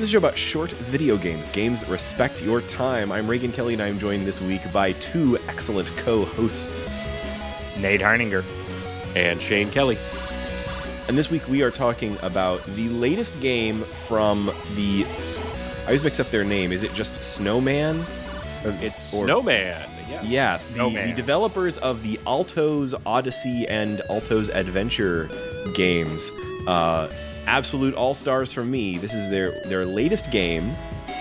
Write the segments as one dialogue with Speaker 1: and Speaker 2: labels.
Speaker 1: This is a show about short video games, games that respect your time. I'm Reagan Kelly, and I'm joined this week by two excellent co-hosts.
Speaker 2: Nate Heininger.
Speaker 3: and Shane Kelly.
Speaker 1: And this week we are talking about the latest game from the. I always mix up their name. Is it just Snowman? Or-
Speaker 3: It's
Speaker 1: or-
Speaker 3: Snowman. Yes.
Speaker 1: Yes, the,
Speaker 2: Snowman.
Speaker 1: the developers of the Alto's Odyssey and Alto's Adventure games. Uh, absolute all stars from me. This is their their latest game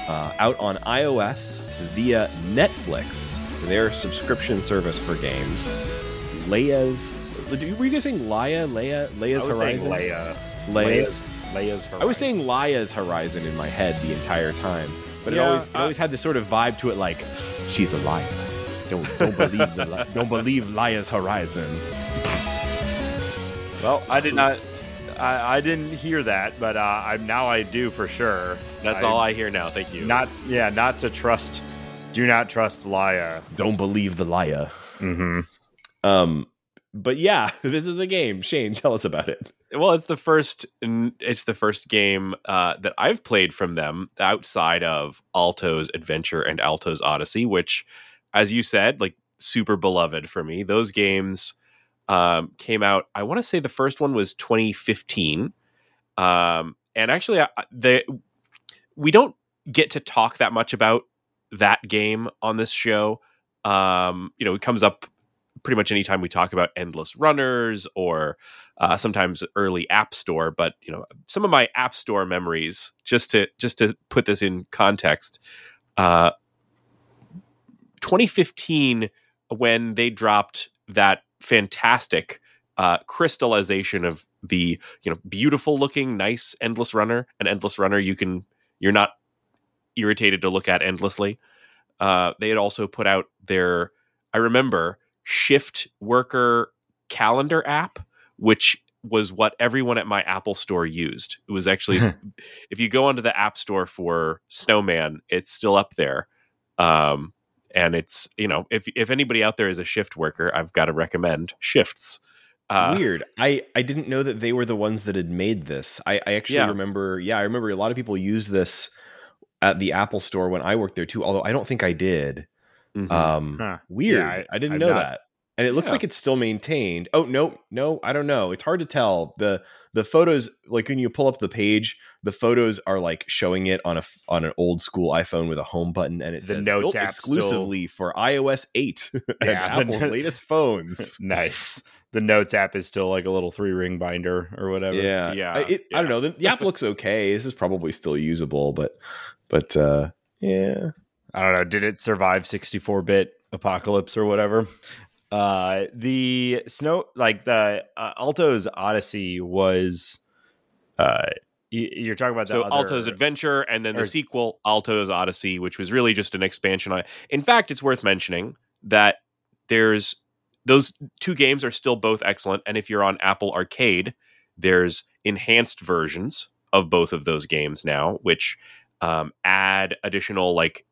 Speaker 1: uh, out on iOS via Netflix, their subscription service for games. Leia's. Were you guys saying Leia? Leia? Leia's
Speaker 2: I was saying
Speaker 1: Horizon?
Speaker 2: Leia.
Speaker 1: Leia's.
Speaker 2: Leia's Horizon.
Speaker 1: I was saying Leia's Horizon in my head the entire time, but it always it
Speaker 3: uh,
Speaker 1: always had this sort of vibe to it, like she's a liar. Don't don't believe the don't believe Laya's Horizon.
Speaker 2: Well, I did not. I, I didn't hear that, but uh, I now I do for sure.
Speaker 3: That's all I hear now. Thank you.
Speaker 2: Not yeah, not to trust. Do not trust Leia.
Speaker 1: Don't believe the liar.
Speaker 2: Mm-hmm.
Speaker 1: Um, but yeah, this is a game. Shane, tell us about it.
Speaker 3: well, it's the first. It's the first game uh, that I've played from them outside of Alto's Adventure and Alto's Odyssey, which, as you said, like super beloved for me. Those games um, came out. I want to say the first one was 2015, um, and actually, I- the we don't get to talk that much about that game on this show. Um, you know, it comes up pretty much anytime we talk about endless runners or uh, sometimes early app store but you know some of my app store memories just to just to put this in context uh 2015 when they dropped that fantastic uh, crystallization of the you know beautiful looking nice endless runner. An endless runner you can you're not irritated to look at endlessly. Uh, they had also put out their i remember shift worker calendar app which was what everyone at my apple store used. It was actually if you go onto the app store for snowman it's still up there. Um, and it's you know if if anybody out there is a shift worker i've got to recommend shifts uh,
Speaker 1: Weird. I I didn't know that they were the ones that had made this. I I actually
Speaker 3: Yeah.
Speaker 1: remember. Yeah, I remember a lot of people used this at the Apple store when I worked there too. Although I don't think I did.
Speaker 3: mhm.
Speaker 1: Um,
Speaker 2: Huh.
Speaker 1: weird.
Speaker 2: Yeah, I-
Speaker 1: I, didn't
Speaker 2: I've
Speaker 1: know
Speaker 2: not-
Speaker 1: that. And it looks
Speaker 3: Yeah.
Speaker 1: like it's still maintained. Oh no, no, I don't know. It's hard to tell. the The photos, like when you pull up the page, the photos are like showing it on a on an old school iPhone with a home button, and it
Speaker 2: The
Speaker 1: says built exclusively for iOS eight and
Speaker 2: Yeah, the
Speaker 1: Apple's
Speaker 2: Note-
Speaker 1: latest phones.
Speaker 2: nice. The Notes app is still like a little three ring binder or whatever.
Speaker 1: Yeah,
Speaker 3: Yeah,
Speaker 1: I, it, I don't know. The, the app looks okay. This is probably still usable, but but uh yeah.
Speaker 2: I don't know. Did it survive 64 bit apocalypse or whatever? Uh, the snow, like the uh, Alto's Odyssey was, uh, you, you're talking about
Speaker 3: so
Speaker 2: other-
Speaker 3: Alto's Adventure, and then the sequel, Alto's Odyssey, which was really just an expansion on it. In fact, it's worth mentioning that there's those two games are still both excellent, and if you're on Apple Arcade, there's enhanced versions of both of those games now, which um, add additional like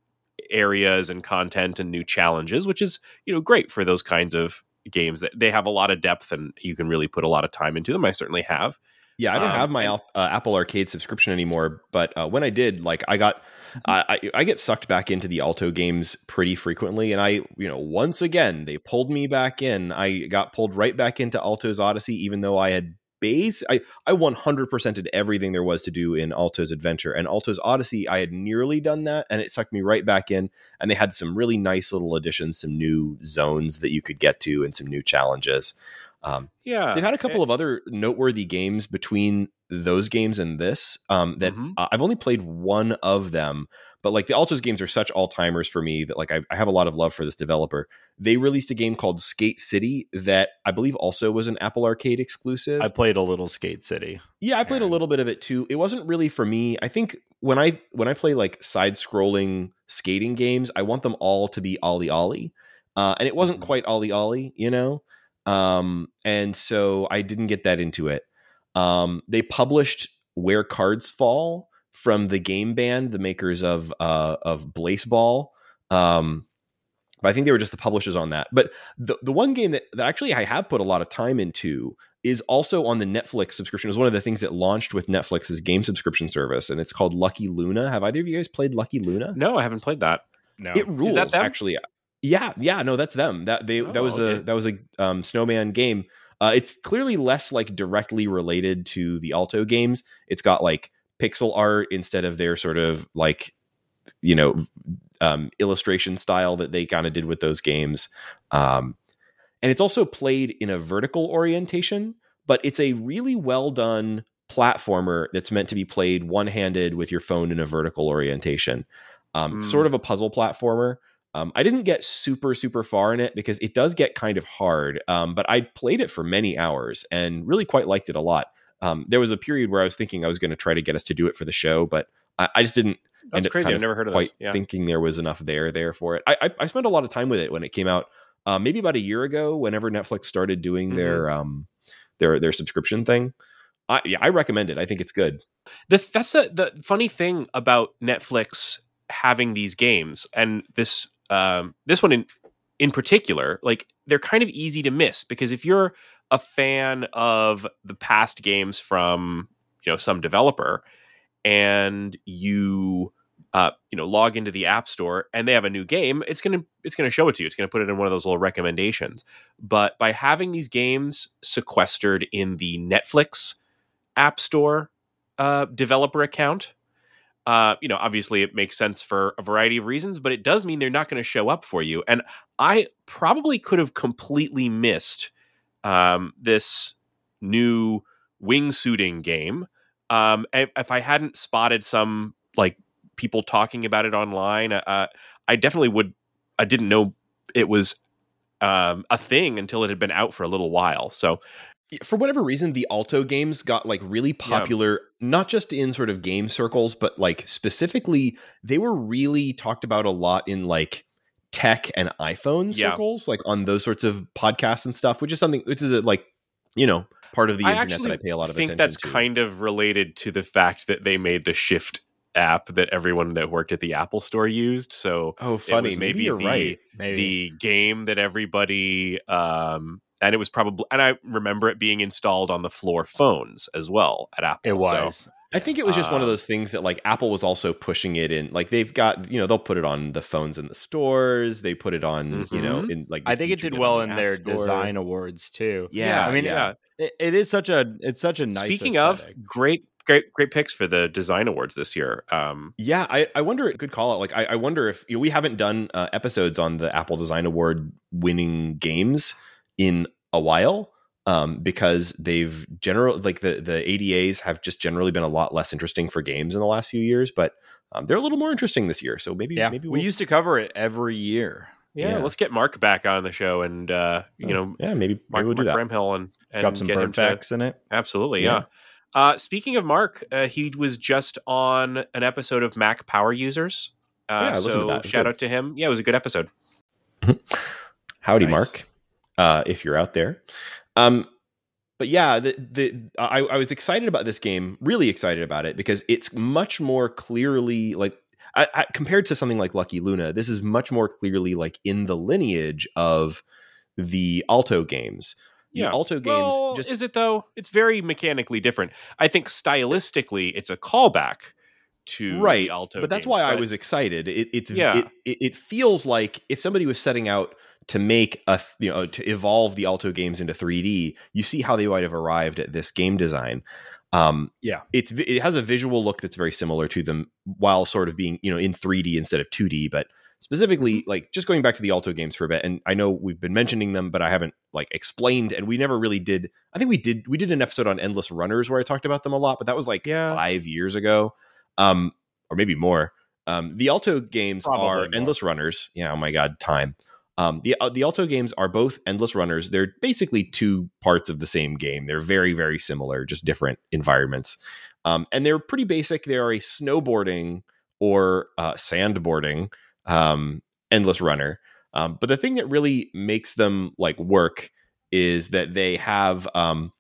Speaker 3: areas and content and new challenges, which is you know great for those kinds of games that they have a lot of depth and you can really put a lot of time into them. I certainly have.
Speaker 1: Yeah, I don't
Speaker 3: Um,
Speaker 1: have my Al- uh, Apple Arcade subscription anymore, but uh, when I did, like, I got, I, I I get sucked back into the Alto games pretty frequently, and I, you know, once again they pulled me back in. I got pulled right back into Alto's Odyssey, even though I had base, I I 100% did everything there was to do in Alto's Adventure and Alto's Odyssey. I had nearly done that, and it sucked me right back in. And they had some really nice little additions, some new zones that you could get to, and some new challenges. Um,
Speaker 3: Yeah,
Speaker 1: They've had a couple of other noteworthy games between those games and this um, that
Speaker 3: Mhm.
Speaker 1: uh, I've only played one of them, but like the Altos games are such all timers for me that like I, I have a lot of love for this developer. They released a game called Skate City that I believe also was an Apple Arcade exclusive.
Speaker 2: I played a little Skate City.
Speaker 1: Yeah, I played a little bit of it too. It wasn't really for me. I think when I when I play like side scrolling skating games, I want them all to be OlliOlli. uh, and it wasn't
Speaker 2: Mhm.
Speaker 1: quite OlliOlli, you know. Um, and so I didn't get that into it. Um, they published Where Cards Fall from the game band, the makers of uh, of Blaseball. Um, but I think they were just the publishers on that. But the the one game that, that actually I have put a lot of time into is also on the Netflix subscription. It was one of the things that launched with Netflix's game subscription service, and it's called Lucky Luna. Have either of you guys played Lucky Luna?
Speaker 3: No, I haven't played that.
Speaker 2: No.
Speaker 1: It rules.
Speaker 3: that them?
Speaker 1: Actually, yeah, yeah. No, that's them. That they that
Speaker 3: Oh,
Speaker 1: was a that was a um, snowman game. Uh, it's clearly less like directly related to the Alto games. It's got like pixel art instead of their sort of like you know um, illustration style that they kind of did with those games. Um, and it's also played in a vertical orientation, but it's a really well done platformer that's meant to be played one handed with your phone in a vertical orientation. Um, it's
Speaker 3: Mm.
Speaker 1: Sort of a puzzle platformer. Um, I didn't get super super far in it because it does get kind of hard. Um, but I played it for many hours and really quite liked it a lot. Um, there was a period where I was thinking I was going to try to get us to do it for the show, but I, I just didn't
Speaker 3: That's crazy. I've never heard of
Speaker 1: quite
Speaker 3: this. Yeah.
Speaker 1: thinking there was enough there there for it. I, I I spent a lot of time with it when it came out. Uh, maybe about a year ago, whenever Netflix started doing their
Speaker 3: Mm-hmm.
Speaker 1: um their their subscription thing. I yeah, I recommend it. I think it's good.
Speaker 3: the that's a, the funny thing about Netflix having these games and this um this one in in particular like they're kind of easy to miss because if you're a fan of the past games from you know some developer and you uh, you know log into the app store and they have a new game it's going to it's going to show it to you it's going to put it in one of those little recommendations but by having these games sequestered in the Netflix app store uh, developer account. Uh, you know, obviously it makes sense for a variety of reasons, but it does mean they're not going to show up for you. And I probably could have completely missed um, this new wingsuiting game um, if I hadn't spotted some like people talking about it online. Uh, I definitely would. I didn't know it was um, a thing until it had been out for a little while. So
Speaker 1: For whatever reason, the Alto games got like really popular, not just in sort of game circles, but like specifically, they were really talked about a lot in like tech and iPhone
Speaker 3: Yeah.
Speaker 1: circles, like on those sorts of podcasts and stuff, which is something which is a, like you know part of the
Speaker 3: I
Speaker 1: internet that I pay a lot of
Speaker 3: I
Speaker 1: think
Speaker 3: that's kind of related to the fact that they made the Shift app that everyone that worked at the Apple Store used. So
Speaker 1: oh, funny. Maybe,
Speaker 3: maybe
Speaker 1: you're
Speaker 3: the,
Speaker 1: right.
Speaker 2: Maybe.
Speaker 3: the game that everybody um and it was probably and I remember it being installed on the floor phones as well at Apple.
Speaker 2: it
Speaker 3: So,
Speaker 2: was.
Speaker 1: I think it was just one of
Speaker 3: Um,
Speaker 1: those things that like Apple was also pushing it in. Like they've got, you know, they'll put it on the phones in the stores. They put it on, you know,
Speaker 3: Mhm.
Speaker 1: in like.
Speaker 2: I think it did well in their
Speaker 1: Store.
Speaker 2: design awards too.
Speaker 1: Yeah,
Speaker 2: I mean,
Speaker 1: yeah.
Speaker 2: It, it is such a it's such a nice.
Speaker 3: Speaking
Speaker 2: aesthetic.
Speaker 3: of great great great picks for the design awards this year. Um
Speaker 1: Yeah, I, I wonder. Good call out. Like, I, I wonder if you know, we haven't done uh, episodes on the Apple Design Award winning games in a while, um, because they've general like the the ADAs have just generally been a lot less interesting for games in the last few years, but um, they're a little more interesting this year. So maybe
Speaker 2: yeah,
Speaker 1: maybe
Speaker 2: we
Speaker 1: we'll,
Speaker 2: used to cover it every year.
Speaker 3: yeah,
Speaker 1: Yeah.
Speaker 3: let's get Mark back on the show and uh you know
Speaker 1: yeah maybe maybe
Speaker 3: Mark,
Speaker 1: we'll do
Speaker 3: Mark
Speaker 1: that.
Speaker 3: Bramhill and, and
Speaker 2: Drop some
Speaker 3: get him to
Speaker 2: facts in it.
Speaker 3: Absolutely,
Speaker 1: Yeah.
Speaker 3: yeah. Uh, speaking of Mark, uh, he was just on an episode of Mac Power Users. Uh,
Speaker 1: Yeah, I listened to
Speaker 3: so
Speaker 1: that.
Speaker 3: Shout
Speaker 1: good.
Speaker 3: out to him. Yeah, it was a good episode.
Speaker 1: Howdy,
Speaker 2: Nice.
Speaker 1: Mark, uh, if you're out there. Um, but yeah, the the I, I was excited about this game, really excited about it because it's much more clearly like I, I, compared to something like Lucky Luna. This is much more clearly like in the lineage of the Alto games. The
Speaker 3: Yeah.
Speaker 1: Alto games
Speaker 3: Well,
Speaker 1: just
Speaker 3: is it though? It's very mechanically different. I think stylistically, it's a callback to
Speaker 1: right
Speaker 3: the Alto.
Speaker 1: but that's
Speaker 3: games,
Speaker 1: why i was excited it, it's
Speaker 3: Yeah.
Speaker 1: it, it, it feels like if somebody was setting out to make a you know to evolve the alto games into 3d you see how they might have arrived at this game design um
Speaker 2: Yeah.
Speaker 1: it's it has a visual look that's very similar to them while sort of being you know in 3d instead of 2d but specifically
Speaker 3: Mm-hmm.
Speaker 1: like just going back to the alto games for a bit and i know we've been mentioning them but i haven't like explained and we never really did i think we did we did an episode on endless runners where i talked about them a lot but that was like
Speaker 3: Yeah.
Speaker 1: five years ago um or maybe more um the alto games
Speaker 2: Probably
Speaker 1: are
Speaker 2: more.
Speaker 1: endless runners yeah oh my god time um, the uh, the Alto games are both endless runners. They're basically two parts of the same game. They're very very similar, just different environments. Um, and they're pretty basic. They are a snowboarding or uh, sandboarding um, endless runner. Um, but the thing that really makes them like work is that they have um,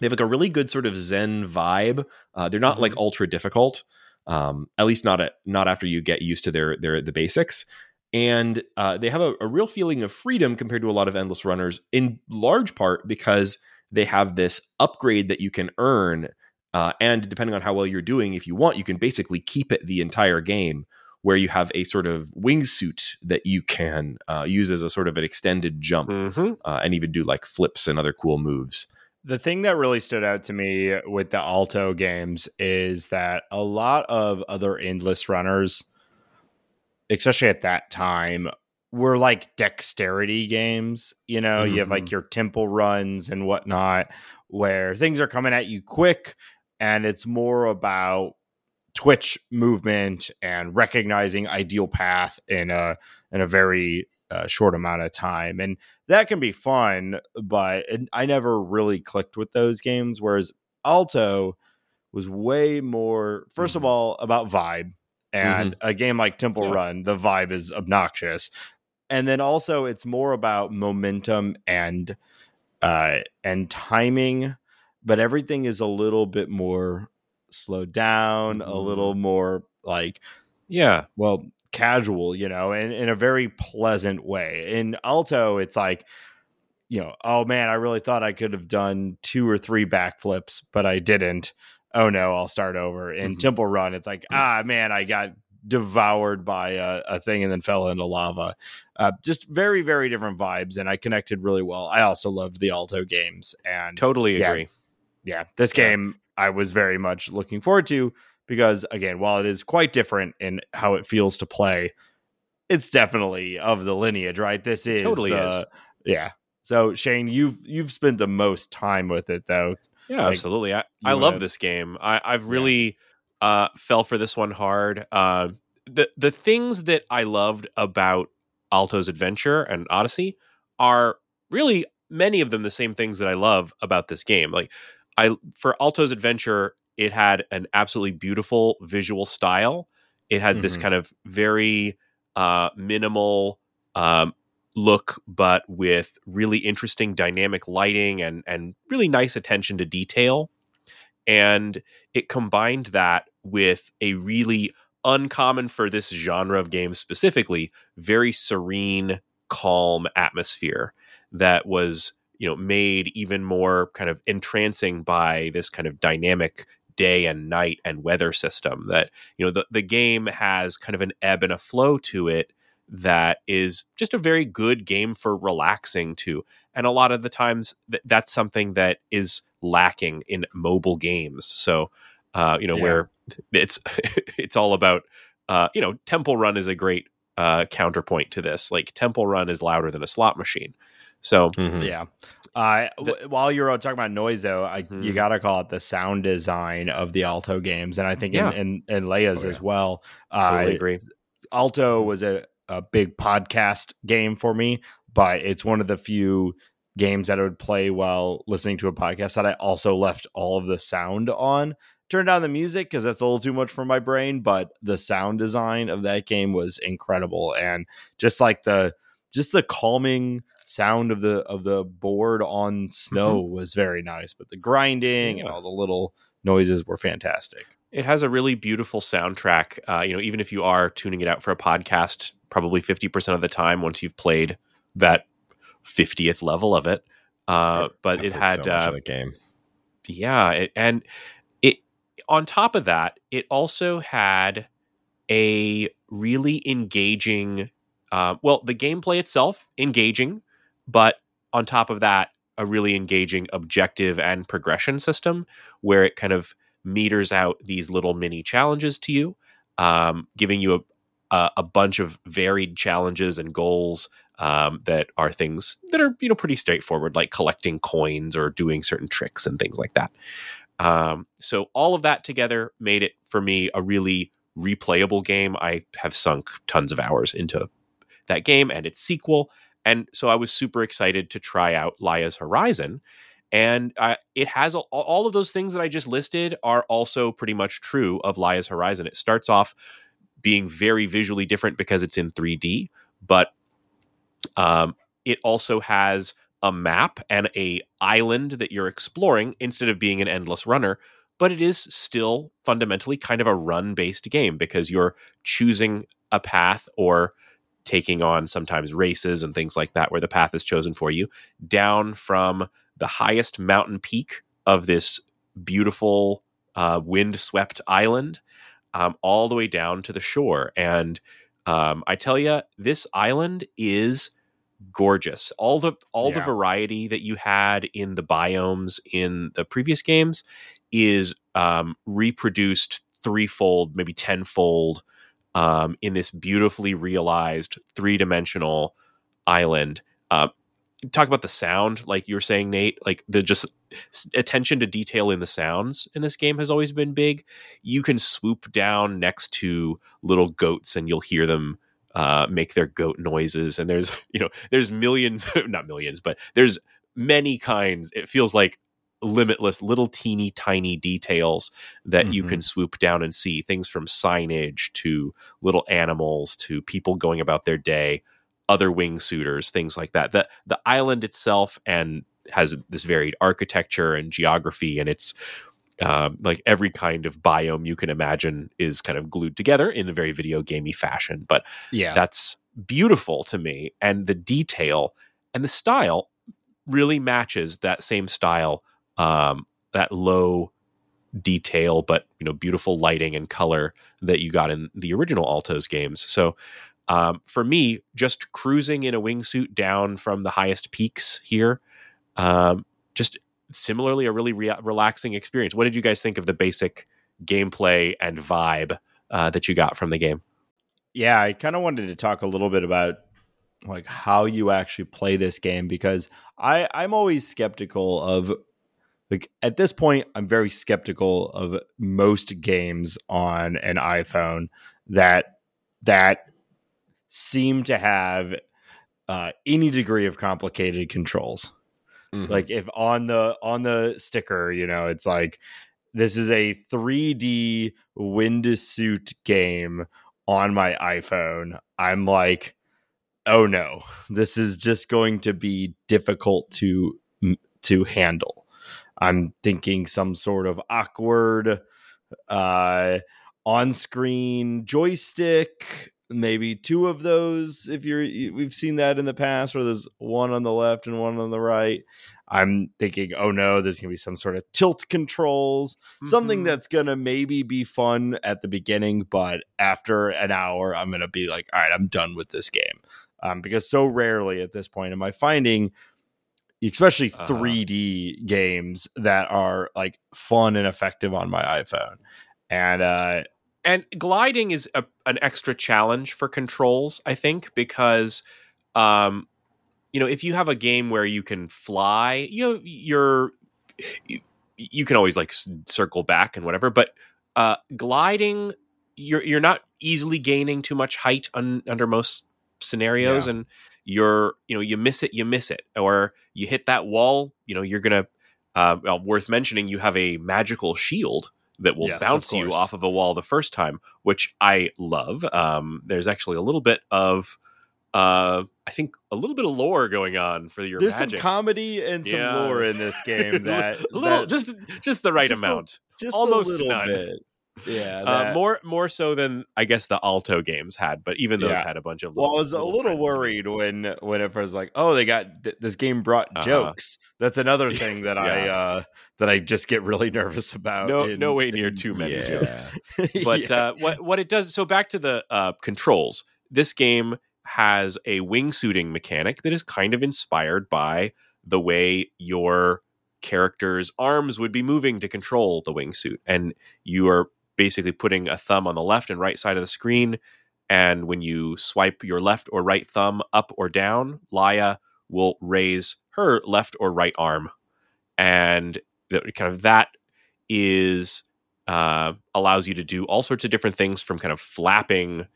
Speaker 1: they have like a really good sort of zen vibe. Uh, they're not like ultra difficult, um, at least not a, not after you get used to their their the basics. And uh, they have a, a real feeling of freedom compared to a lot of endless runners, in large part because they have this upgrade that you can earn. Uh, and depending on how well you're doing, if you want, you can basically keep it the entire game, where you have a sort of wingsuit that you can uh, use as a sort of an extended jump
Speaker 3: Mhm.
Speaker 1: uh, and even do like flips and other cool moves.
Speaker 2: The thing that really stood out to me with the Alto games is that a lot of other endless runners, especially at that time, were like dexterity games. You know, you have like your temple runs and whatnot, where things are coming at you quick, and it's more about twitch movement and recognizing ideal path in a in a very uh, short amount of time and that can be fun but i never really clicked with those games whereas alto was way more 1st of
Speaker 1: Mhm.
Speaker 2: all about vibe and a game like temple
Speaker 3: Yeah.
Speaker 2: run the vibe is obnoxious and then also it's more about momentum and uh and timing but everything is a little bit more slowed down a
Speaker 1: Mhm.
Speaker 2: little more like
Speaker 3: Yeah.
Speaker 2: well casual you know and in a very pleasant way in alto it's like you know oh man i really thought i could have done two or three backflips but i didn't oh no i'll start over in
Speaker 1: Mhm.
Speaker 2: temple run it's like ah man i got devoured by a, a thing and then fell into lava uh, just very very different vibes and i connected really well i also loved the alto games and
Speaker 3: Totally
Speaker 2: Yeah.
Speaker 3: agree.
Speaker 2: yeah, this
Speaker 3: Yeah.
Speaker 2: game I was very much looking forward to because again, while it is quite different in how it feels to play, it's definitely of the lineage, right? This is
Speaker 3: Totally
Speaker 2: the-
Speaker 3: is.
Speaker 2: Yeah. So Shane, you've you've spent the most time with it though.
Speaker 3: Yeah,
Speaker 2: Like,
Speaker 3: absolutely. I, I love this game. I, I've really uh, fell for this one hard. Uh, the the things that I loved about Alto's Adventure and Odyssey are really many of them the same things that I love about this game. Like I for Alto's Adventure, it had an absolutely beautiful visual style. It had this
Speaker 2: Mhm.
Speaker 3: kind of very uh, minimal um, look, but with really interesting dynamic lighting and and really nice attention to detail. And it combined that with a really uncommon for this genre of games specifically, very serene, calm atmosphere that was you know made even more kind of entrancing by this kind of dynamic day and night and weather system that you know the, the game has kind of an ebb and a flow to it that is just a very good game for relaxing to and a lot of the times th- that's something that is lacking in mobile games so uh, you know
Speaker 2: Yeah.
Speaker 3: where it's it's all about uh, you know temple run is a great uh, counterpoint to this like temple run is louder than a slot machine so
Speaker 1: Mhm.
Speaker 2: Yeah. Uh, w- while you're talking about noise, though, I, you
Speaker 3: Mhm.
Speaker 2: got to call it the sound design of the Alto games, and I think
Speaker 3: Yeah.
Speaker 2: in, in, in Leia's
Speaker 1: Oh, yeah.
Speaker 2: as well.
Speaker 3: totally
Speaker 2: Uh,
Speaker 3: agree
Speaker 2: Alto was a, a big podcast game for me, but it's one of the few games that I would play while listening to a podcast that I also left all of the sound on. Turned down the music because that's a little too much for my brain, but the sound design of that game was incredible. And just like the just the calming sound of the of the board on mm-hmm. snow was very nice. But the grinding and all the little noises were fantastic.
Speaker 3: It has a really beautiful soundtrack. Uh, you know, even if you are tuning it out for a podcast, probably fifty percent of the time, once you've played that fiftieth level of it. Uh, but
Speaker 1: I
Speaker 3: it had,
Speaker 1: so
Speaker 3: uh,
Speaker 1: the game.
Speaker 3: yeah, it, and it on top of that, it also had a really engaging. Uh, well, the gameplay itself engaging, but on top of that, a really engaging objective and progression system where it kind of meters out these little mini challenges to you, um, giving you a, a a bunch of varied challenges and goals um, that are things that are you know pretty straightforward, like collecting coins or doing certain tricks and things like that. Um, so all of that together made it for me a really replayable game. I have sunk tons of hours into that game and its sequel, and so I was super excited to try out Laya's Horizon. And uh, it has all, all of those things that I just listed are also pretty much true of Laya's Horizon. It starts off being very visually different because it's in 3D, but Um, it also has a map and a island that you're exploring instead of being an endless runner but it is still fundamentally kind of a run based game because you're choosing a path or taking on sometimes races and things like that where the path is chosen for you down from the highest mountain peak of this beautiful uh, wind swept island um, all the way down to the shore. And um, i tell you this island is gorgeous. All the all the variety that you had in the biomes in the previous games is um, reproduced threefold maybe tenfold um, in this beautifully realized three dimensional island. Uh, talk about the sound, like you were saying, Nate. Like the just attention to detail in the sounds in this game has always been big. You can swoop down next to little goats and you'll hear them uh, make their goat noises. And there's you know there's millions, not millions, but there's many kinds. It feels like limitless little teeny tiny details that you
Speaker 2: Mhm.
Speaker 3: can swoop down and see things from signage to little animals to people going about their day other wing wingsuiters things like that. The the island itself and has this varied architecture and geography and it's um, like every kind of biome you can imagine is kind of glued together in a very video gamey fashion but
Speaker 2: Yeah.
Speaker 3: that's beautiful to me. And the detail and the style really matches that same style um, that low detail but you know beautiful lighting and color that you got in the original altos games. So um, for me just cruising in a wingsuit down from the highest peaks here um, just similarly a really re- relaxing experience. What did you guys think of the basic gameplay and vibe uh, that you got from the game?
Speaker 2: Yeah, I kind of wanted to talk a little bit about like how you actually play this game because I I'm always skeptical of like at this point I'm very skeptical of most games on an iPhone that that seem to have uh, any degree of complicated controls. like if on the on the sticker you know it's like this is a 3d wingsuit game on my iphone i'm like oh no. This is just going to be difficult to to handle. I'm thinking some sort of awkward uh on screen joystick maybe two of those if you're we've seen that in the past where there's one on the left and one on the right i'm thinking oh no there's gonna be some sort of tilt controls something
Speaker 3: Mhm.
Speaker 2: that's gonna maybe be fun at the beginning but after an hour i'm gonna be like all right i'm done with this game um, because so rarely at this point am i finding especially
Speaker 3: Uh-huh.
Speaker 2: 3d games that are like fun and effective on my iphone and uh
Speaker 3: and gliding is a, an extra challenge for controls i think because um you know if you have a game where you can fly you know you're you, you can always like circle back and whatever but uh gliding you're you're not easily gaining too much height un, under most scenarios and you're you know you miss it you miss it. Or you hit that wall you know you're gonna uh, well, worth mentioning you have a magical shield that will
Speaker 2: Yes, of
Speaker 3: bounce you off of a wall the first time which i love. Um, there's actually a little bit of uh, i think a little bit of lore going on for your
Speaker 2: there's
Speaker 3: magic.
Speaker 2: some comedy and some
Speaker 3: Yeah.
Speaker 2: lore in this game that,
Speaker 3: a little just just the right
Speaker 2: just a-
Speaker 3: amount.
Speaker 2: just
Speaker 3: almost
Speaker 2: a little
Speaker 3: none.
Speaker 2: bit yeah
Speaker 3: uh, more more so than i guess the alto games had but even those
Speaker 2: Yeah.
Speaker 3: had a bunch of
Speaker 2: well, I was a little
Speaker 3: friends to
Speaker 2: worried when when it was like, oh, they got th- this game brought
Speaker 3: Uh-huh.
Speaker 2: jokes. That's another thing that I uh that I just get really nervous about.
Speaker 3: no
Speaker 2: in-
Speaker 3: no way near
Speaker 2: in-
Speaker 3: too many
Speaker 1: yeah.
Speaker 3: jokes but
Speaker 2: Yeah.
Speaker 3: uh, what what it does so back to the uh, controls this game has a wingsuiting mechanic that is kind of inspired by the way your character's arms would be moving to control the wingsuit and you are basically putting a thumb on the left and right side of the screen. And when you swipe your left or right thumb up or down Laya will raise her left or right arm. And kind of that is uh, allows you to do all sorts of different things from kind of flapping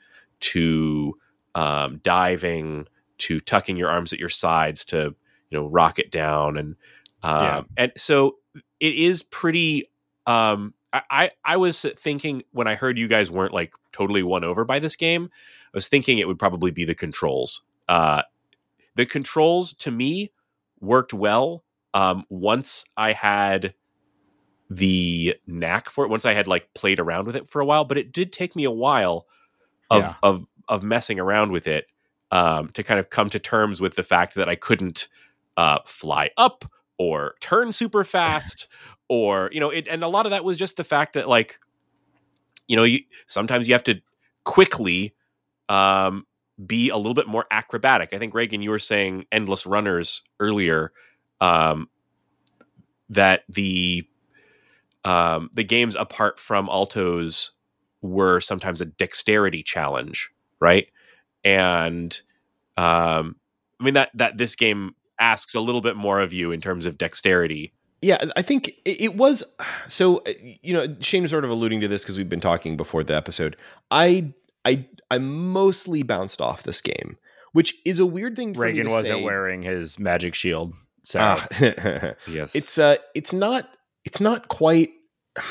Speaker 3: to um, diving to tucking your arms at your sides to you know rock it down. And uh,
Speaker 2: Yeah.
Speaker 3: and so it is pretty um I, I was thinking when i heard you guys weren't like totally won over by this game i was thinking it would probably be the controls uh the controls to me worked well um, once I had the knack for it. Once I had like played around with it for a while, but it did take me a while of
Speaker 2: Yeah.
Speaker 3: of of messing around with it um, to kind of come to terms with the fact that I couldn't uh, fly up or turn super fast or you know it and a lot of that was just the fact that like you know you sometimes you have to quickly um be a little bit more acrobatic. I think reagan you were saying endless runners earlier um that the um the games apart from altos were sometimes a dexterity challenge right? And um i mean that that this game asks a little bit more of you in terms of dexterity
Speaker 1: Yeah, I think it was so. uh, You know, Shane was sort of alluding to this because we've been talking before the episode. I, I, I mostly bounced off this game, which is a weird thing. For me
Speaker 2: Reagan wasn't
Speaker 1: say.
Speaker 2: wearing his magic shield. So
Speaker 1: Ah.
Speaker 3: yes
Speaker 1: it's uh, it's not, it's not quite.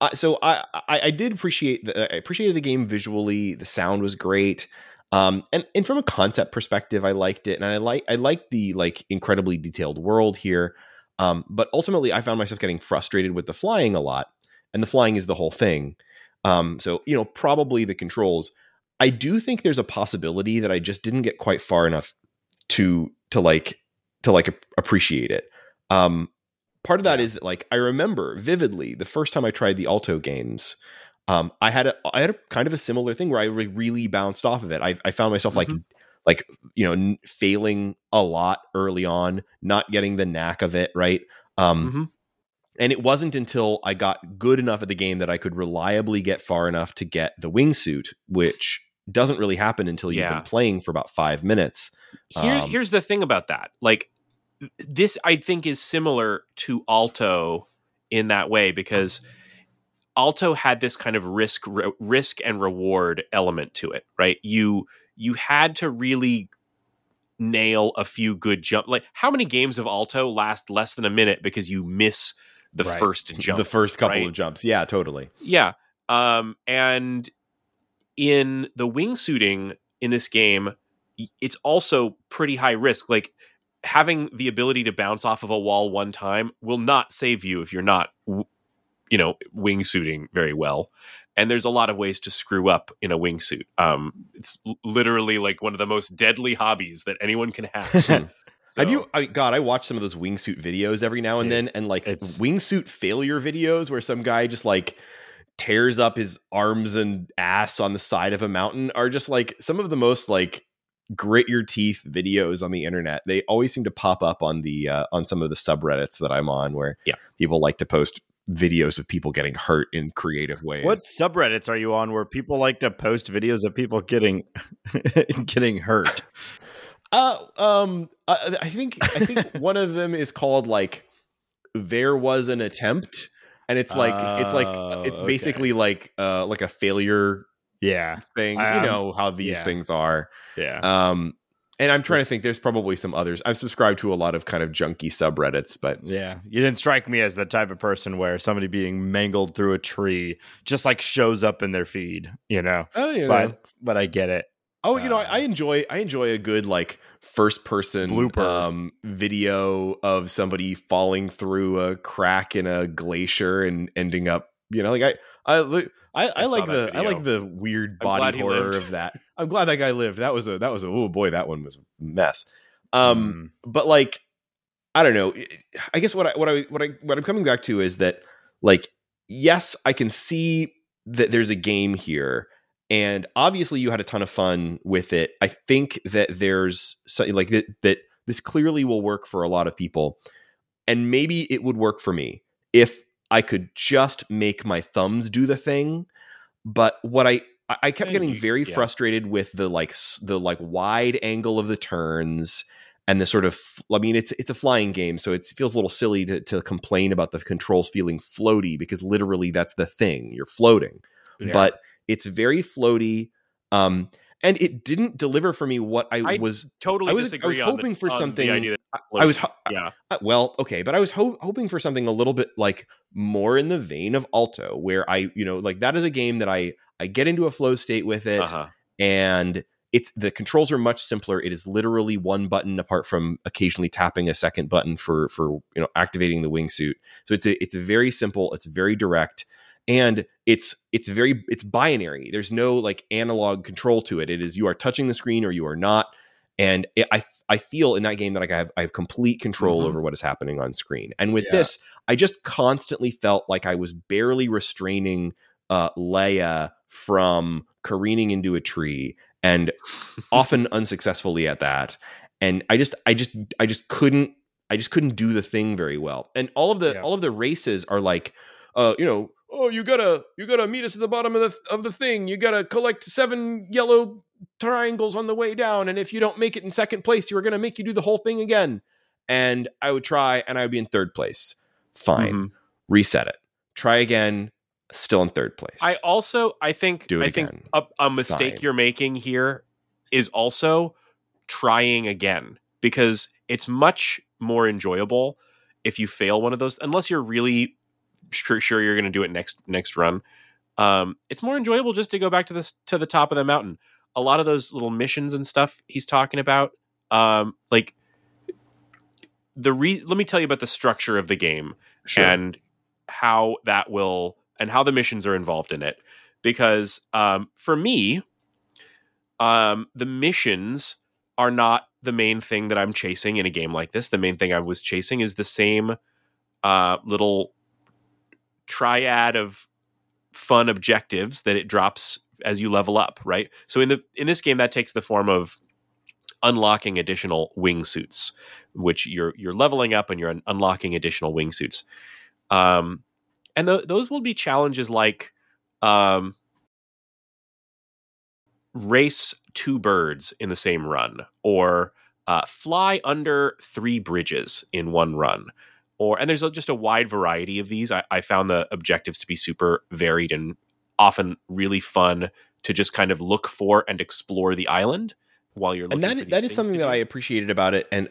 Speaker 1: Uh, so I, I, I did appreciate the, I appreciated the game visually. The sound was great. Um, and, and from a concept perspective, I liked it, and I like I liked the like incredibly detailed world here. Um, but ultimately, I found myself getting frustrated with the flying a lot, and the flying is the whole thing. Um, so you know, probably the controls. I do think there's a possibility that I just didn't get quite far enough to to like to like ap- appreciate it. Um, part of that is that like I remember vividly the first time I tried the Alto games. Um, I had a I had a kind of a similar thing where I re- really bounced off of it. I, I found myself like
Speaker 3: Mhm.
Speaker 1: Like you know n- failing a lot early on, not getting the knack of it right. Um,
Speaker 3: Mhm.
Speaker 1: and it wasn't until I got good enough at the game that I could reliably get far enough to get the wingsuit, which doesn't really happen until you've
Speaker 3: Yeah.
Speaker 1: been playing for about five minutes.
Speaker 3: Here,
Speaker 1: Um,
Speaker 3: here's the thing about that. Like, this I think is similar to Alto in that way because Alto had this kind of risk, re- risk and reward element to it, right? You you had to really nail a few good jump. Like, how many games of Alto last less than a minute because you miss the
Speaker 2: Right.
Speaker 3: first jump?
Speaker 1: the first couple
Speaker 3: right?
Speaker 1: of jumps. Yeah, totally.
Speaker 3: Yeah. Um, and in the wingsuiting in this game, it's also pretty high risk. Like having the ability to bounce off of a wall one time will not save you if you're not, you know, wingsuiting very well. And there's a lot of ways to screw up in a wingsuit. Um, it's literally like one of the most deadly hobbies that anyone can have.
Speaker 1: Have you? I, God, I watch some of those wingsuit videos every now and
Speaker 2: Yeah,
Speaker 1: then, and like
Speaker 2: it's-
Speaker 1: wingsuit failure videos where some guy just like tears up his arms and ass on the side of a mountain are just like some of the most like grit your teeth videos on the internet. They always seem to pop up on the uh, on some of the subreddits that I'm on, where
Speaker 3: Yeah.
Speaker 1: people like to post videos of people getting hurt in creative ways.
Speaker 2: what subreddits are you on where people like to post videos of people getting getting hurt?
Speaker 1: Uh, um, I, I think I think one of them is called like there was an attempt, and it's like it's like
Speaker 2: Oh,
Speaker 1: it's
Speaker 2: okay.
Speaker 1: basically like uh like a failure
Speaker 2: Yeah,
Speaker 1: thing.
Speaker 2: Um,
Speaker 1: you know how these
Speaker 2: yeah.
Speaker 1: things are.
Speaker 2: yeah.
Speaker 1: Um, and I'm trying to think. There's probably some others. I've subscribed to a lot of kind of junky subreddits, but
Speaker 2: Yeah, you didn't strike me as the type of person where somebody being mangled through a tree just like shows up in their feed, you know.
Speaker 1: oh, know.
Speaker 2: But but I get it.
Speaker 1: Oh, you know, I,
Speaker 2: Uh,
Speaker 1: I enjoy I enjoy a good like first person
Speaker 2: Blooper.
Speaker 1: um video of somebody falling through a crack in a glacier and ending up, you know, like I I I, I,
Speaker 3: I
Speaker 1: like the I like the weird body horror of that. I'm glad that guy lived. That was a that was a oh boy, that one was a mess. Um
Speaker 2: Mm,
Speaker 1: but like I don't know. I guess what I what I what I what I'm coming back to is that like yes, I can see that there's a game here and obviously you had a ton of fun with it. I think that there's something like that that this clearly will work for a lot of people and maybe it would work for me if I could just make my thumbs do the thing. But what I I- kept getting very
Speaker 3: yeah.
Speaker 1: frustrated with the like the like wide angle of the turns and the sort of I mean it's it's a flying game so it feels a little silly to to complain about the controls feeling floaty because literally that's the thing you're floating
Speaker 2: yeah.
Speaker 1: but it's very floaty um and it didn't deliver for me what I,
Speaker 3: I
Speaker 1: was
Speaker 3: totally
Speaker 1: I was- I was
Speaker 3: on the-
Speaker 1: hoping for something-
Speaker 3: that
Speaker 1: I was ho-
Speaker 3: yeah.
Speaker 1: uh, well, okay, but I was ho- hoping for something a little bit like more in the vein of Alto, where I, you know, like that is a game that I I get into a flow state with it,
Speaker 3: Uh-huh.
Speaker 1: and it's the controls are much simpler. It is literally one button apart from occasionally tapping a second button for for you know activating the wingsuit. So it's a, it's very simple. It's very direct, and it's it's very it's binary. There's no like analog control to it. It is you are touching the screen or you are not. And it, I I feel in that game that like I have I have complete control
Speaker 3: Mhm.
Speaker 1: over what is happening on screen. And with
Speaker 2: Yeah.
Speaker 1: this, I just constantly felt like I was barely restraining uh, Leia from careening into a tree and often unsuccessfully at that. And I just, I just, I just couldn't, I just couldn't do the thing very well. And all of the,
Speaker 2: Yeah.
Speaker 1: all of the races are like, uh, you know, oh, you gotta, you gotta meet us at the bottom of the of the thing. You gotta collect seven yellow triangles on the way down, and if you don't make it in second place, you're gonna make you do the whole thing again. And I would try, and I would be in third place. Fine,
Speaker 3: Mhm.
Speaker 1: reset it. Try again. Still in third place.
Speaker 3: I also I think
Speaker 1: Do it
Speaker 3: I think a, a mistake
Speaker 1: Fine.
Speaker 3: you're making here is also trying again because it's much more enjoyable if you fail one of those unless you're really sure, sure you're going to do it next next run. Um, it's more enjoyable just to go back to this to the top of the mountain. A lot of those little missions and stuff he's talking about, um, like the re- let me tell you about the structure of the game
Speaker 1: Sure.
Speaker 3: and how that will and how the missions are involved in it because um, for me um, the missions are not the main thing that i'm chasing in a game like this the main thing i was chasing is the same uh, little triad of fun objectives that it drops as you level up right? So in the in this game that takes the form of unlocking additional wingsuits which you're you're leveling up and you're un- unlocking additional wingsuits um, and th- those will be challenges like um, race two birds in the same run, or uh, fly under three bridges in one run, or and there's a, just a wide variety of these. I, I found the objectives to be super varied and often really fun to just kind of look for and explore the island while you're looking.
Speaker 1: and
Speaker 3: for
Speaker 1: that that is something that. I appreciated about it, and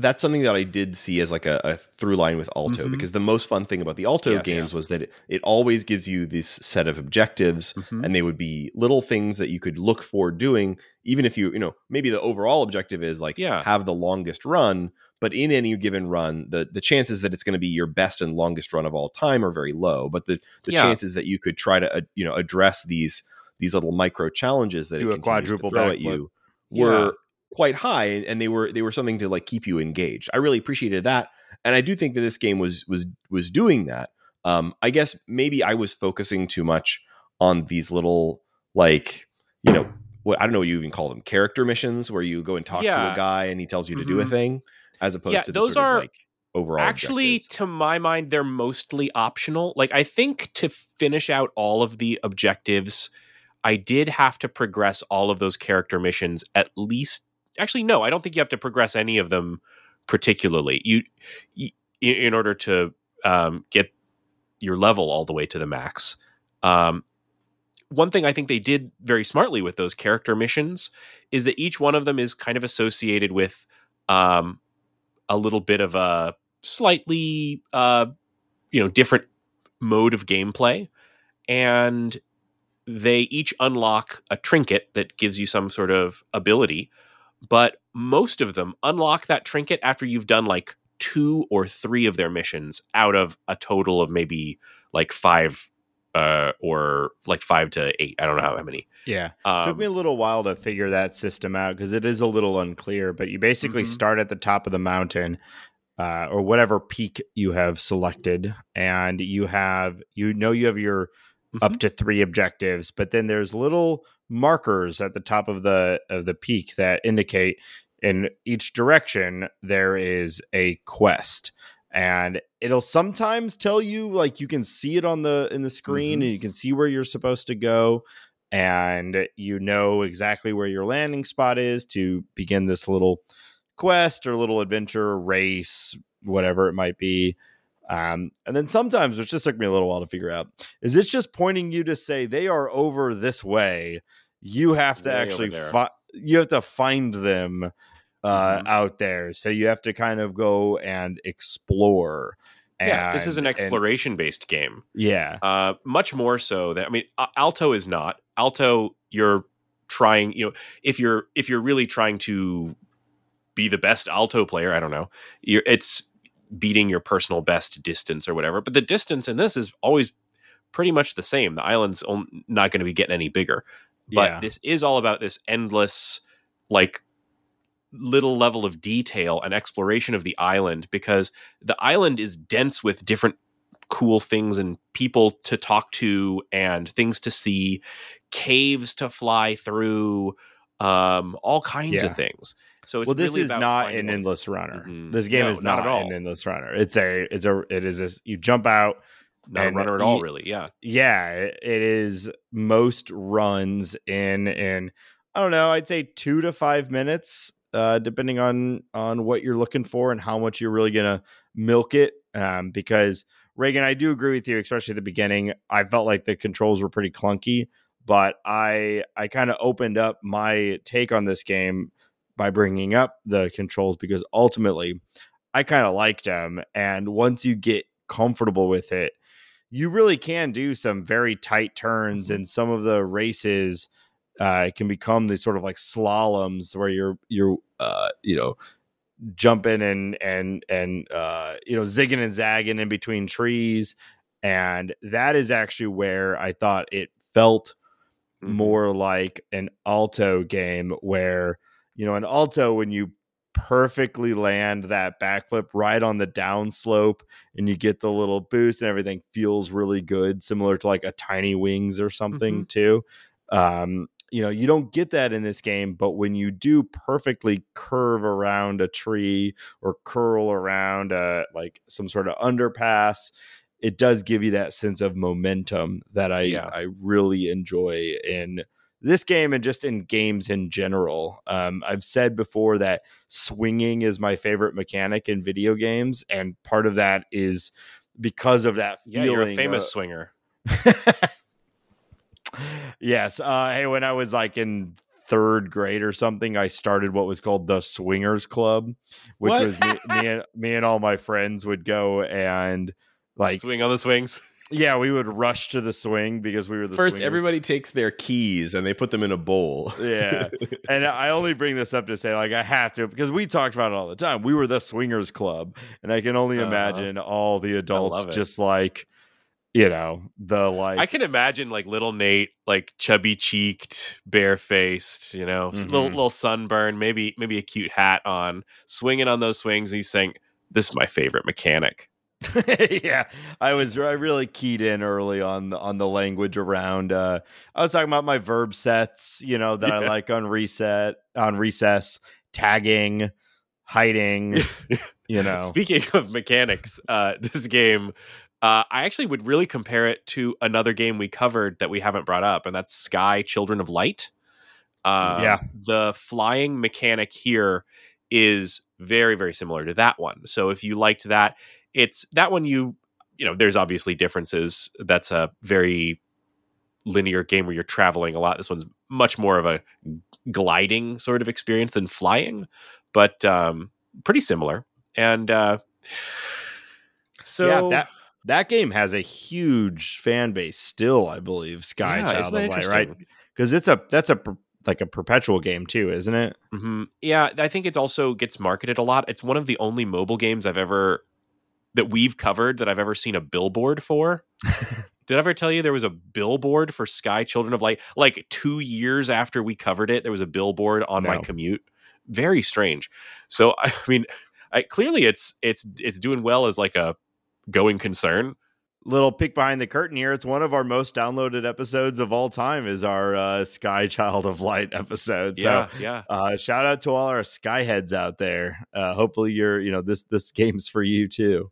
Speaker 1: that's something that I did see as like a, a through line with Alto
Speaker 3: Mhm.
Speaker 1: because the most fun thing about the Alto
Speaker 3: Yes.
Speaker 1: games was that it, it always gives you this set of objectives,
Speaker 3: Mhm.
Speaker 1: and they would be little things that you could look for doing, even if you you know maybe the overall objective is like
Speaker 3: Yeah.
Speaker 1: have the longest run. But in any given run, the, the chances that it's going to be your best and longest run of all time are very low. But the, the
Speaker 3: Yeah.
Speaker 1: chances that you could try to uh, you know address these these little micro challenges that
Speaker 2: Do
Speaker 1: it
Speaker 2: a
Speaker 1: continues to
Speaker 2: quadruple
Speaker 1: throw at you
Speaker 3: Yeah.
Speaker 1: were quite high and, they were they were something to like keep you engaged. I really appreciated that. And I do think that this game was was was doing that. Um I guess maybe I was focusing too much on these little like, you know, what I don't know what you even call them, character missions where you go and talk to a guy and he tells you to do a
Speaker 3: Mhm.
Speaker 1: thing as opposed
Speaker 3: Yeah,
Speaker 1: to
Speaker 3: those are
Speaker 1: like overall
Speaker 3: Actually,
Speaker 1: objectives.
Speaker 3: to my mind, they're mostly optional. Like, I think to finish out all of the objectives, I did have to progress all of those character missions at least. Actually, no, I don't think you have to progress any of them particularly. You, y in in order to um, get your level all the way to the max. Um, one thing I think they did very smartly with those character missions is that each one of them is kind of associated with um, a little bit of a slightly uh, you know different mode of gameplay and they each unlock a trinket that gives you some sort of ability but most of them unlock that trinket after you've done like two or three of their missions out of a total of maybe like five uh, or like five to eight i don't know how many
Speaker 2: Yeah.
Speaker 3: um,
Speaker 2: Took me a little while to figure that system out because it is a little unclear, but you basically
Speaker 3: Mhm.
Speaker 2: start at the top of the mountain uh, or whatever peak you have selected, and you have, you know, you have your up
Speaker 3: Mhm.
Speaker 2: to three objectives, but then there's little markers at the top of the of the peak that indicate in each direction there is a quest and it'll sometimes tell you like you can see it on the in the screen
Speaker 3: Mhm.
Speaker 2: and you can see where you're supposed to go and you know exactly where your landing spot is to begin this little quest or little adventure race whatever it might be um, and then sometimes which just took me a little while to figure out is it's just pointing you to say they are over this way you have to
Speaker 3: Way
Speaker 2: actually fi- you have to find them uh,
Speaker 3: Mhm.
Speaker 2: out there so you have to kind of go and explore
Speaker 3: yeah this is an
Speaker 2: and- and-
Speaker 3: exploration based game
Speaker 2: yeah
Speaker 3: uh, much more so that I mean, Alto is not. Alto, you're trying, you know, if you're if you're really trying to be the best alto player, I don't know, you're it's beating your personal best distance or whatever. But the distance in this is always pretty much the same. The island's not going to be getting any bigger. But
Speaker 2: Yeah.
Speaker 3: this is all about this endless, like, little level of detail and exploration of the island because the island is dense with different cool things and people to talk to and things to see, caves to fly through, um, all kinds
Speaker 2: Yeah.
Speaker 3: of things. So it's
Speaker 2: well, this
Speaker 3: really
Speaker 2: is not an endless runner.
Speaker 3: Mhm.
Speaker 2: This game
Speaker 3: No,
Speaker 2: is
Speaker 3: not
Speaker 2: not,
Speaker 3: at all.
Speaker 2: an endless runner. It's a it's a it is this you jump out
Speaker 3: not a runner at all,
Speaker 2: you-
Speaker 3: really. Yeah.
Speaker 2: yeah, it it is most runs in in I don't know, I'd say 2 to 5 minutes uh depending on on what you're looking for and how much you're really going to milk it um because Raygan, I do agree with you especially at the beginning. I felt like the controls were pretty clunky, but I I kind of opened up my take on this game by bringing up the controls because ultimately I kind of liked them and once you get comfortable with it you really can do some very tight turns and some of the races uh, it can become these sort of like slaloms where you're you're uh, you know jumping and and and uh, you know zigging and zagging in between trees and that is actually where I thought it felt
Speaker 3: Mhm.
Speaker 2: more like an alto game where you know an alto when you perfectly land that backflip right on the downslope and you get the little boost and everything feels really good similar to like a tiny wings or something too um you know you don't get that in this game but when you do perfectly curve around a tree or curl around a, like some sort of underpass it does give you that sense of momentum that I
Speaker 3: Yeah.
Speaker 2: I really enjoy in this game and just in games in general. Um, I've said before that swinging is my favorite mechanic in video games, and part of that is because of that
Speaker 3: Yeah, you're a famous
Speaker 2: uh,
Speaker 3: swinger.
Speaker 2: yes. Uh, hey, when I was like in third grade or something, I started what was called the Swingers Club, which
Speaker 3: What?
Speaker 2: was me, me and me and all my friends would go and like
Speaker 3: Swing on the swings.
Speaker 2: yeah, we would rush to the swing because we were the
Speaker 1: First,
Speaker 2: swingers.
Speaker 1: everybody takes their keys and they put them in a bowl.
Speaker 2: Yeah. and I only bring this up to say, like, I have to because we talked about it all the time. We were the swingers club, and I can only
Speaker 3: Uh-huh.
Speaker 2: imagine all the adults just like, you know, the like.
Speaker 3: I can imagine like little Nate, like chubby cheeked, barefaced, you know, s- little little sunburn, maybe maybe a cute hat on, swinging on those swings. He's saying, "This is my favorite mechanic."
Speaker 2: yeah, I was I really keyed in early on the, on the language around. Uh, I was talking about my verb sets, you know, that I like on reset, on recess, tagging, hiding. you know,
Speaker 3: Speaking of mechanics, uh, this game, uh, I actually would really compare it to another game we covered that we haven't brought up, and that's Sky Children of Light. Um,
Speaker 2: Yeah.
Speaker 3: the flying mechanic here is very very similar to that one. So if you liked that, it's that one you you know there's obviously differences. That's a very linear game where you're traveling a lot. This one's much more of a gliding sort of experience than flying, but um, pretty similar. And uh, so
Speaker 2: yeah, that that game has a huge fan base still. I believe Sky
Speaker 3: Yeah,
Speaker 2: Child of Light, right? Because it's a that's a like a perpetual game too, isn't it?
Speaker 3: hmm Yeah, I think it's also gets marketed a lot. It's one of the only mobile games I've ever that we've covered that I've ever seen a billboard for. Did I ever tell you there was a billboard for Sky Children of Light? Like two years after we covered it, there was a billboard on my commute. Very strange. So I mean, I, clearly it's it's it's doing well as like a going concern.
Speaker 2: Little peek behind the curtain here. It's one of our most downloaded episodes of all time. Is our uh, Sky Child of Light episode. So
Speaker 3: Yeah, yeah.
Speaker 2: uh, shout out to all our Skyheads out there. Uh, hopefully, you're you know this this game's for you too.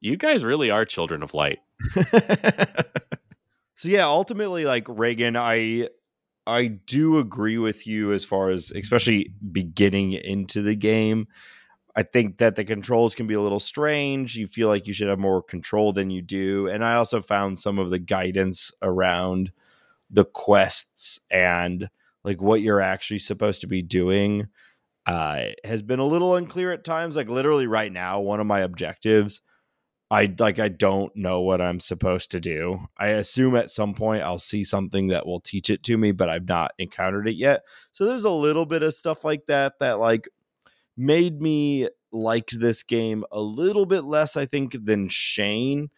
Speaker 3: You guys really are children of light.
Speaker 2: so yeah, ultimately, like Raygan, I I do agree with you as far as especially beginning into the game. I think that the controls can be a little strange. You feel like you should have more control than you do. And I also found some of the guidance around the quests and like what you're actually supposed to be doing uh, has been a little unclear at times. Like literally right now, one of my objectives, I like I don't know what I'm supposed to do. I assume at some point I'll see something that will teach it to me, but I've not encountered it yet. So there's a little bit of stuff like that that like made me like this game a little bit less I think than Shane,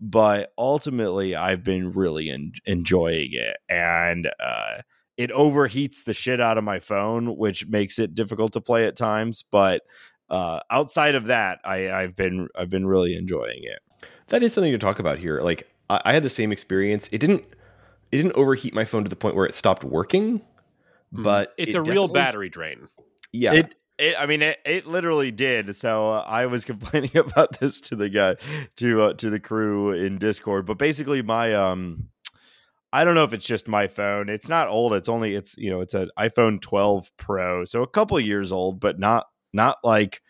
Speaker 2: but ultimately I've been really en- enjoying it and uh it overheats the shit out of my phone, which makes it difficult to play at times, but uh, outside of that, I, I've been I've been really enjoying it.
Speaker 1: That is something to talk about here. Like I, I had the same experience. It didn't it didn't overheat my phone to the point where it stopped working, but
Speaker 3: it's
Speaker 1: it
Speaker 3: a real battery drain.
Speaker 1: Yeah,
Speaker 2: It, it I mean it, it literally did. So uh, I was complaining about this to the guy to uh, to the crew in Discord, but basically my um I don't know if it's just my phone. It's not old. It's only it's you know it's an iPhone 12 Pro, so a couple years old, but not not like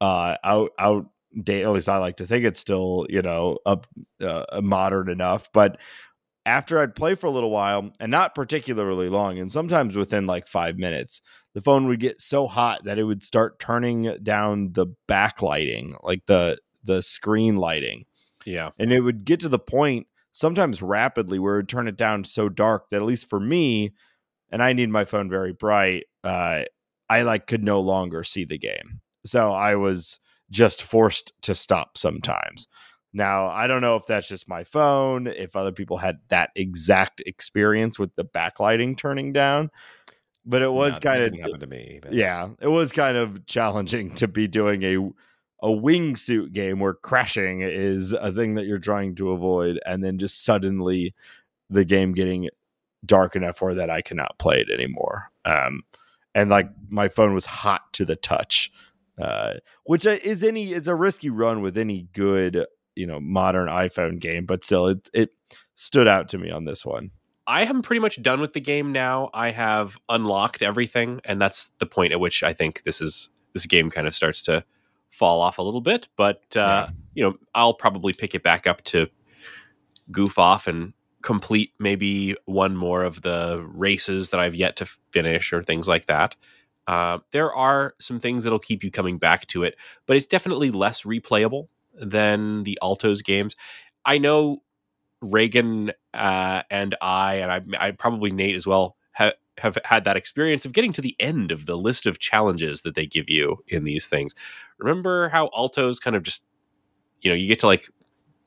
Speaker 2: uh out out date. At least I like to think it's still you know up uh, modern enough. But after I'd play for a little while and not particularly long, and sometimes within like five minutes, the phone would get so hot that it would start turning down the backlighting, like the the screen lighting.
Speaker 3: Yeah.
Speaker 2: and it would get to the point sometimes rapidly where it would turn it down so dark that at least for me and i need my phone very bright uh i like could no longer see the game. So i was just forced to stop sometimes now i don't know if that's just my phone if other people had that exact experience with the backlighting turning down but it was kind of
Speaker 1: happened to me. but-
Speaker 2: yeah, it was kind of challenging to be doing a a wingsuit game where crashing is a thing that you're trying to avoid, and then just suddenly the game getting dark enough where that I cannot play it anymore. Um, and like my phone was hot to the touch, uh, which is any it's a risky run with any good you know modern iPhone game, but still it it stood out to me on this one.
Speaker 3: I am pretty much done with the game now. I have unlocked everything, and that's the point at which I think this is this game kind of starts to fall off a little bit. But uh, you know, I'll probably pick it back up to goof off and complete maybe one more of the races that I've yet to finish or things like that. Uh, there are some things that'll keep you coming back to it, but it's definitely less replayable than the Altos games. I know Raygan uh, and I, and I, I probably Nate as well, ha- have had that experience of getting to the end of the list of challenges that they give you in these things. Remember how Altos kind of just, you know, you get to like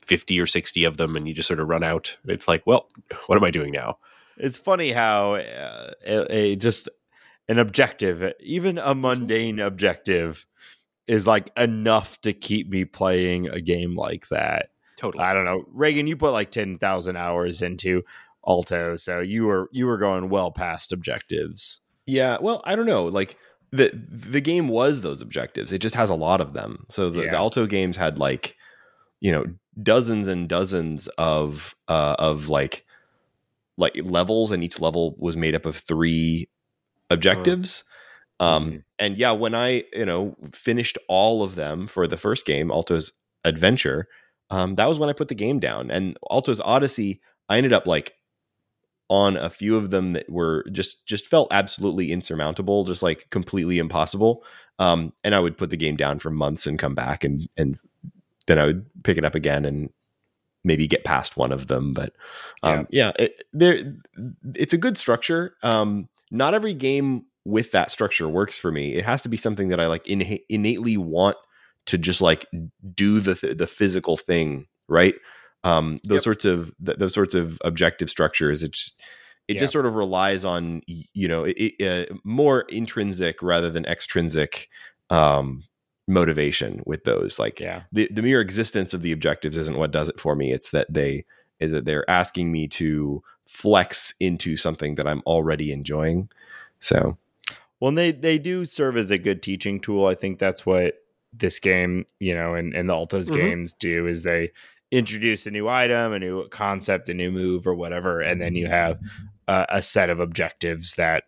Speaker 3: 50 or 60 of them and you just sort of run out. It's like, well, what am I doing now?
Speaker 2: It's funny how uh, a, a just an objective, even a mundane objective, is like enough to keep me playing a game like that.
Speaker 3: Totally.
Speaker 2: I don't know, Raygan. You put like ten thousand hours into Alto, so you were you were going well past objectives.
Speaker 1: Yeah, well, I don't know. Like the the game was those objectives. It just has a lot of them. So the,
Speaker 2: Yeah.
Speaker 1: the Alto games had like, you know, dozens and dozens of uh of like like levels, and each level was made up of three objectives. Um,
Speaker 2: Mhm.
Speaker 1: and yeah, when I you know finished all of them for the first game, Alto's Adventure, um, that was when I put the game down. And Alto's Odyssey, I ended up like on a few of them that were just just felt absolutely insurmountable, just like completely impossible. Um, and I would put the game down for months and come back and and then I would pick it up again and maybe get past one of them. But um, yeah, it, there it's a good structure. Um, not every game with that structure works for me. It has to be something that I like inna- innately want to just like do the th- the physical thing, right? Um, those
Speaker 2: Yep.
Speaker 1: sorts of th- those sorts of objective structures. It just it
Speaker 2: Yeah.
Speaker 1: just sort of relies on you know it, it, uh, more intrinsic rather than extrinsic um, motivation with those. Like
Speaker 2: Yeah,
Speaker 1: the the mere existence of the objectives isn't what does it for me. It's that they is that they're asking me to flex into something that I'm already enjoying. So
Speaker 2: Well, and they they do serve as a good teaching tool. I think that's what this game, you know, and, and the Altos
Speaker 3: Mhm.
Speaker 2: games do is they introduce a new item, a new concept, a new move, or whatever, and then you have uh, a set of objectives that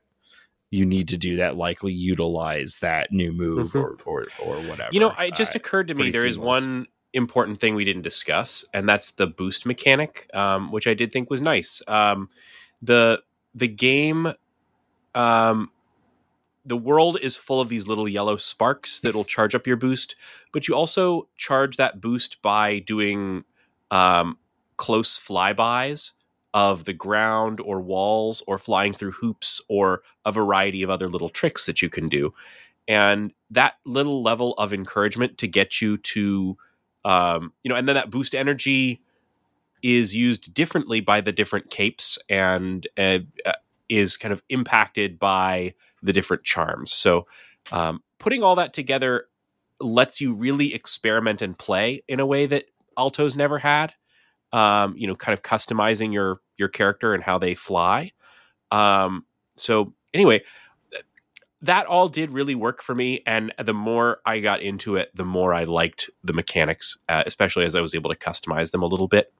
Speaker 2: you need to do that likely utilize that new move
Speaker 3: Mhm.
Speaker 2: or, or or whatever.
Speaker 3: You know, it just
Speaker 2: Uh,
Speaker 3: occurred to me there is
Speaker 2: seamless.
Speaker 3: one important thing we didn't discuss, and that's the boost mechanic, um, which I did think was nice. Um, the the game, um, the world is full of these little yellow sparks that will charge up your boost, but you also charge that boost by doing um, close flybys of the ground or walls or flying through hoops or a variety of other little tricks that you can do. And that little level of encouragement to get you to, um, you know, and then that boost energy is used differently by the different capes and uh, uh, is kind of impacted by the different charms. So, um, putting all that together lets you really experiment and play in a way that Altos never had. Um, you know, kind of customizing your your character and how they fly. Um, so anyway, that all did really work for me, and the more I got into it, the more I liked the mechanics, uh, especially as I was able to customize them a little bit.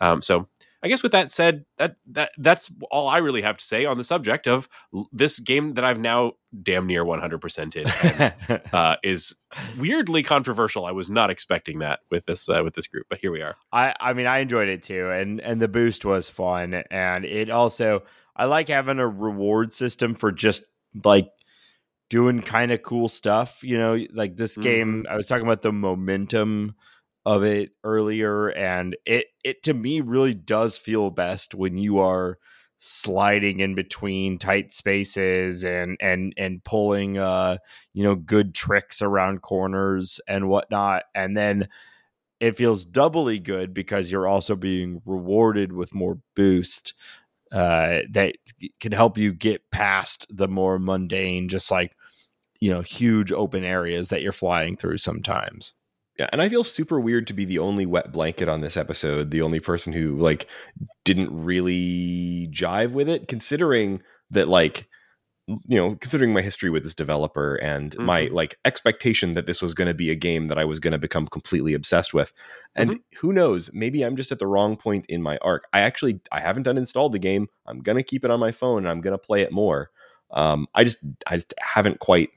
Speaker 3: Um, so I guess with that said, that that that's all I really have to say on the subject of this game that I've now damn near 100% in and, uh, is weirdly controversial. I was not expecting that with this uh, with this group, but here we are.
Speaker 2: I I mean I enjoyed it too, and and the boost was fun, and it also I like having a reward system for just like doing kind of cool stuff. You know, like this game.
Speaker 3: Mm-hmm.
Speaker 2: I was talking about the momentum of it earlier and it it to me really does feel best when you are sliding in between tight spaces and and and pulling uh you know good tricks around corners and whatnot and then it feels doubly good because you're also being rewarded with more boost uh that can help you get past the more mundane just like you know huge open areas that you're flying through sometimes
Speaker 1: Yeah, and I feel super weird to be the only wet blanket on this episode, the only person who like didn't really jive with it, considering that like you know, considering my history with this developer and my
Speaker 3: Mhm.
Speaker 1: like expectation that this was going to be a game that I was going to become completely obsessed with. And who knows, maybe I'm just at the wrong point in my arc. I actually I haven't uninstalled the game. I'm going to keep it on my phone and I'm going to play it more. Um I just I just haven't quite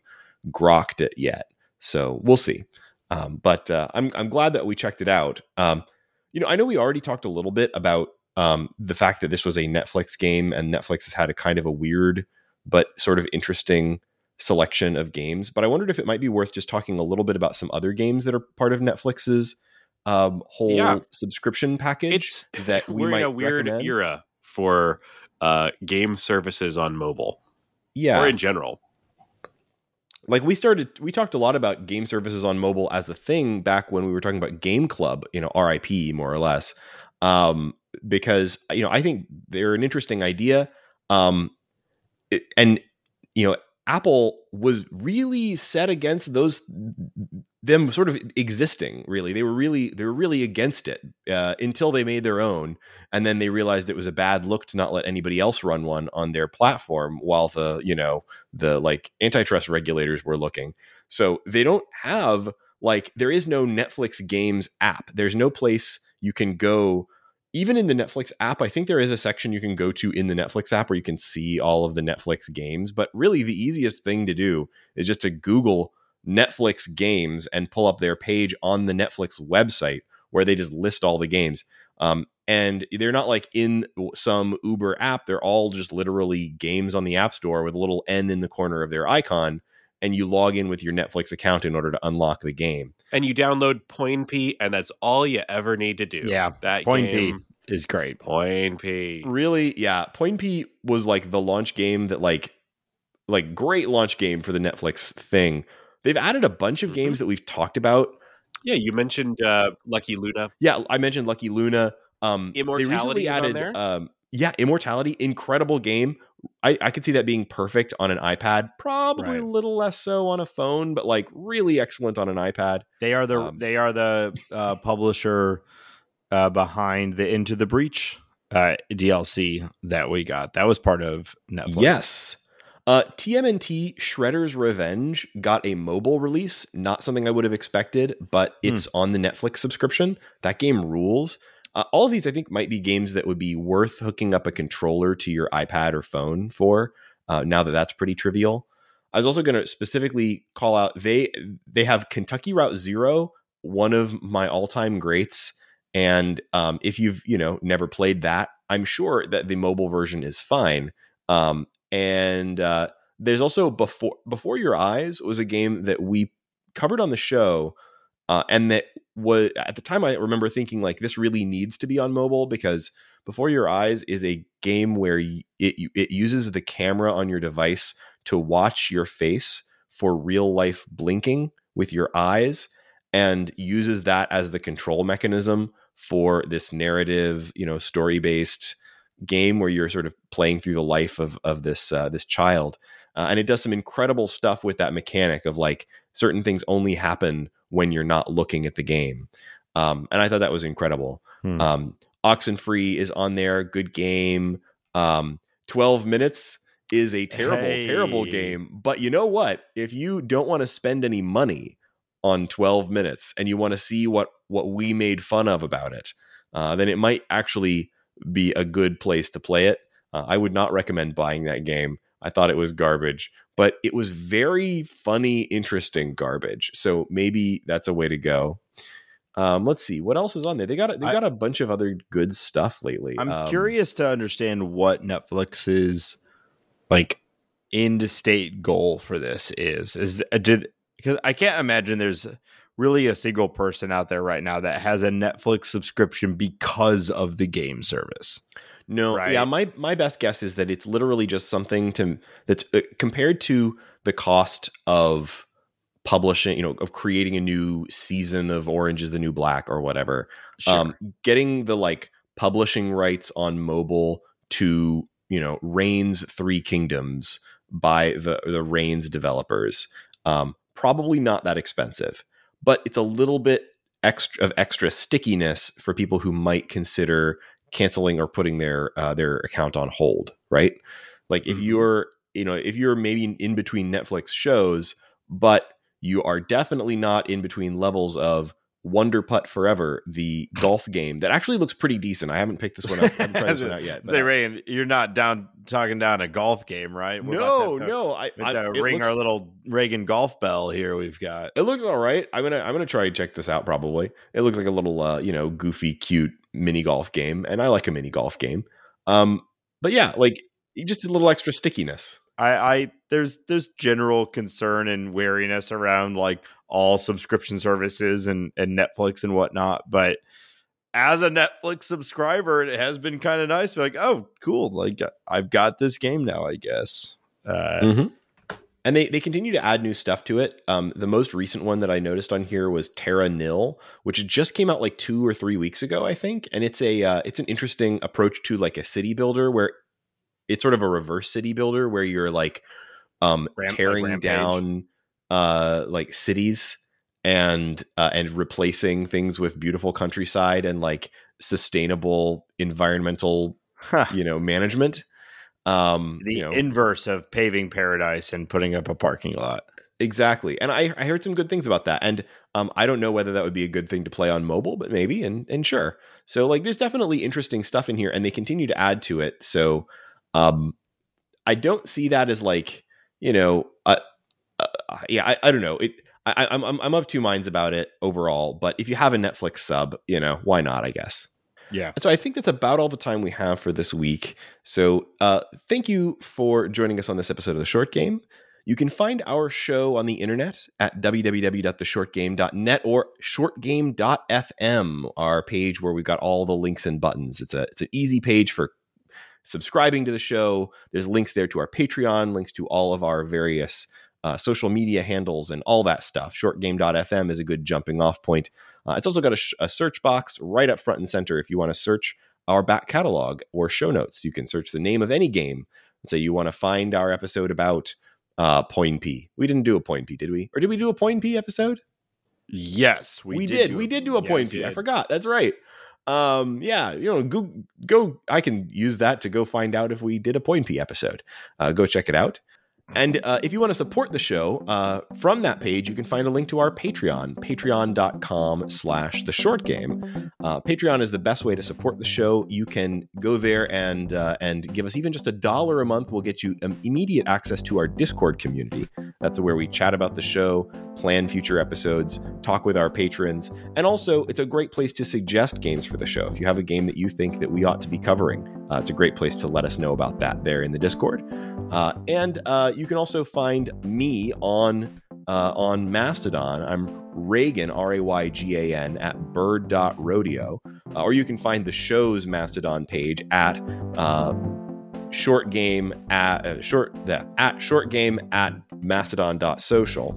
Speaker 1: grokked it yet. So, we'll see. Um, but uh, I'm I'm glad that we checked it out. Um, you know, I know we already talked a little bit about um, the fact that this was a Netflix game, and Netflix has had a kind of a weird but sort of interesting selection of games. But I wondered if it might be worth just talking a little bit about some other games that are part of Netflix's um, whole
Speaker 3: Yeah.
Speaker 1: subscription package
Speaker 3: It's
Speaker 1: that we
Speaker 3: we're
Speaker 1: might
Speaker 3: in a weird
Speaker 1: recommend.
Speaker 3: era for uh, game services on mobile
Speaker 1: Yeah,
Speaker 3: or in general.
Speaker 1: Like we started we talked a lot about game services on mobile as a thing back when we were talking about game club you know rip more or less. Um because you know i think they're an interesting idea. Um it- and you know apple was really set against those them sort of existing really they were really they were really against it uh, until they made their own and then they realized it was a bad look to not let anybody else run one on their platform while the you know the like antitrust regulators were looking. So they don't have like there is no Netflix games app. There's no place you can go even in the Netflix app. I think there is a section you can go to in the Netflix app where you can see all of the Netflix games, but really the easiest thing to do is just to Google Netflix games and pull up their page on the Netflix website where they just list all the games. Um, and they're not like in some Uber app. They're all just literally games on the App Store with a little N in the corner of their icon. And you log in with your Netflix account in order to unlock the game.
Speaker 3: And you download Poinpy, and that's all you ever need to do.
Speaker 2: Yeah,
Speaker 3: that Poinpy
Speaker 2: is great
Speaker 3: Poinpy.
Speaker 1: Really, yeah. Poinpy was like the launch game that like like great launch game for the Netflix thing. They've added a bunch of
Speaker 3: Mhm.
Speaker 1: games that we've talked about.
Speaker 3: Yeah, you mentioned uh, Lucky Luna.
Speaker 1: Yeah, I mentioned Lucky Luna. Um, they
Speaker 3: Immortality
Speaker 1: recently
Speaker 3: is on
Speaker 1: added,
Speaker 3: there?
Speaker 1: Um, yeah, Immortality, incredible game. I, I could see that being perfect on an iPad. Probably
Speaker 2: Right.
Speaker 1: a little less so on a phone, but like really excellent on an iPad.
Speaker 2: They are the
Speaker 1: Um,
Speaker 2: they are the uh, publisher uh, behind the Into the Breach uh, DLC that we got. That was part of Netflix.
Speaker 1: Yes. Uh, TMNT Shredder's Revenge got a mobile release. Not something I would have expected, but it's on the Netflix subscription. That game rules. Uh, all of these, I think, might be games that would be worth hooking up a controller to your iPad or phone for. Uh, now that that's pretty trivial. I was also going to specifically call out they they have Kentucky Route Zero, one of my all time greats. And um, if you've you know never played that, I'm sure that the mobile version is fine. Um, and uh, there's also before before your eyes was a game that we covered on the show, uh, and that was at the time I remember thinking like this really needs to be on mobile because before your eyes is a game where it it uses the camera on your device to watch your face for real life blinking with your eyes and uses that as the control mechanism for this narrative, you know, story based game where you're sort of playing through the life of of this uh, this child, uh, and it does some incredible stuff with that mechanic of like certain things only happen when you're not looking at the game, um, and I thought that was incredible. Hmm. Um, Oxenfree is on there, good game. Um, Twelve minutes is a terrible, hey. terrible game. But you know what? If you don't want to spend any money on 12 minutes and you want to see what what we made fun of about it, uh, then it might actually be a good place to play it. Uh, I would not recommend buying that game. I thought it was garbage, but it was very funny, interesting garbage. So maybe that's a way to go. Um, let's see what else is on there. They got they got a bunch of other good stuff lately.
Speaker 2: I'm
Speaker 1: um,
Speaker 2: curious to understand what Netflix's like end state goal for this is. Is uh, did because I can't imagine there's really a single person out there right now that has a Netflix subscription because of the game service.
Speaker 1: No, right? yeah, my my best guess is that it's literally just something to that's uh, compared to the cost of publishing, you know, of creating a new season of Orange is the New Black or whatever. Sure. Um, getting the like publishing rights on mobile to you know Reigns Three Kingdoms by the the Reigns developers. Um, probably not that expensive, but it's a little bit extra of extra stickiness for people who might consider canceling or putting their uh, their account on hold. Right? Like if mm-hmm. you're you know if you're maybe in between Netflix shows, but you are definitely not in between levels of Wonderputt Forever, the golf game that actually looks pretty decent. I haven't picked this one up. I haven't tried this one out yet.
Speaker 2: Say, Ray, you're not down talking down a golf game, right?
Speaker 1: What no, that, no. I,
Speaker 2: I ring looks, our little Raygan golf bell here. We've got.
Speaker 1: It looks all right. I'm gonna I'm gonna try and check this out. Probably. It looks like a little uh, you know goofy, cute mini golf game, and I like a mini golf game. Um, but yeah, like just a little extra stickiness.
Speaker 2: I, I there's there's general concern and wariness around like all subscription services and and Netflix and whatnot, but as a Netflix subscriber, it has been kind of nice. Like, oh, cool! Like I've got this game now, I guess. Uh,
Speaker 1: mm-hmm. And they they continue to add new stuff to it. Um, the most recent one that I noticed on here was Terra Nil, which just came out like two or three weeks ago, I think. And it's a uh, it's an interesting approach to like a city builder where it's sort of a reverse city builder where you're like um Ramp, tearing like down uh like cities and uh, and replacing things with beautiful countryside and like sustainable environmental huh. you know management.
Speaker 2: Um the you know, inverse of paving paradise and putting up a parking lot.
Speaker 1: Exactly and i i heard some good things about that and um i don't know whether that would be a good thing to play on mobile but maybe and and sure. So like there's definitely interesting stuff in here and they continue to add to it so um, I don't see that as like you know, uh, uh, yeah, I, I don't know. It, I, I'm I'm of two minds about it overall, but if you have a Netflix sub, you know, why not? I guess.
Speaker 2: Yeah.
Speaker 1: And So I think that's about all the time we have for this week. So uh, thank you for joining us on this episode of the Short Game. You can find our show on the internet at www.theshortgame.net or shortgame.fm, our page where we've got all the links and buttons. It's a it's an easy page for subscribing to the show. There's links there to our Patreon, links to all of our various uh, social media handles and all that stuff. Shortgame.fm is a good jumping off point. Uh, it's also got a, sh- a, search box right up front and center if you want to search our back catalog or show notes. You can search the name of any game and say you want to find our episode about uh, Poinpy. We didn't do a Poinpy, did we? Or did we do a Poinpy episode?
Speaker 2: Yes,
Speaker 1: we, we did. did. We did do a yes, Poinpy. I forgot. That's right um yeah you know go go i can use that to go find out if we did a Poinpy episode. Uh, go check it out and uh, if you want to support the show uh, from that page, you can find a link to our Patreon, patreon.com slash the short game. Uh, Patreon is the best way to support the show. You can go there and uh, and give us even just a dollar a month. We'll get you um, immediate access to our Discord community. That's where we chat about the show, plan future episodes, talk with our patrons, and also it's a great place to suggest games for the show. If you have a game that you think that we ought to be covering, Uh, it's a great place to let us know about that there in the Discord. Uh, and uh, you can also find me on uh, on Mastodon. I'm Raygan, R A Y G A N, at bird.rodeo. Uh, or you can find the show's Mastodon page at uh, short game at uh, short that at short game at mastodon.social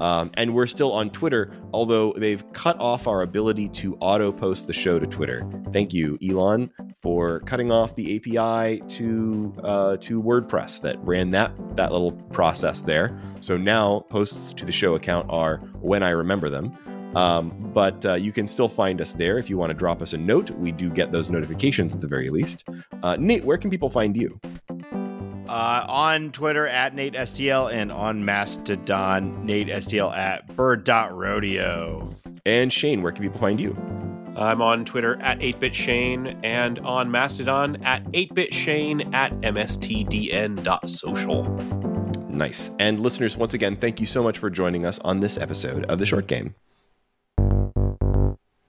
Speaker 1: um, and we're still on twitter although they've cut off our ability to auto post the show to twitter. Thank you elon for cutting off the api to uh, to wordpress that ran that that little process there. So now posts to the show account are when i remember them um, but uh, you can still find us there if you want to drop us a note. We do get those notifications at the very least. Uh, Nate, where can people find you?
Speaker 2: Uh, on Twitter at Nate STL and on Mastodon, Nate STL at bird.rodeo.
Speaker 1: And Shane, where can people find you?
Speaker 3: I'm on Twitter at 8bitshane and on Mastodon at 8bitshane at mstdn.social.
Speaker 1: Nice. And listeners, once again, thank you so much for joining us on this episode of The Short Game.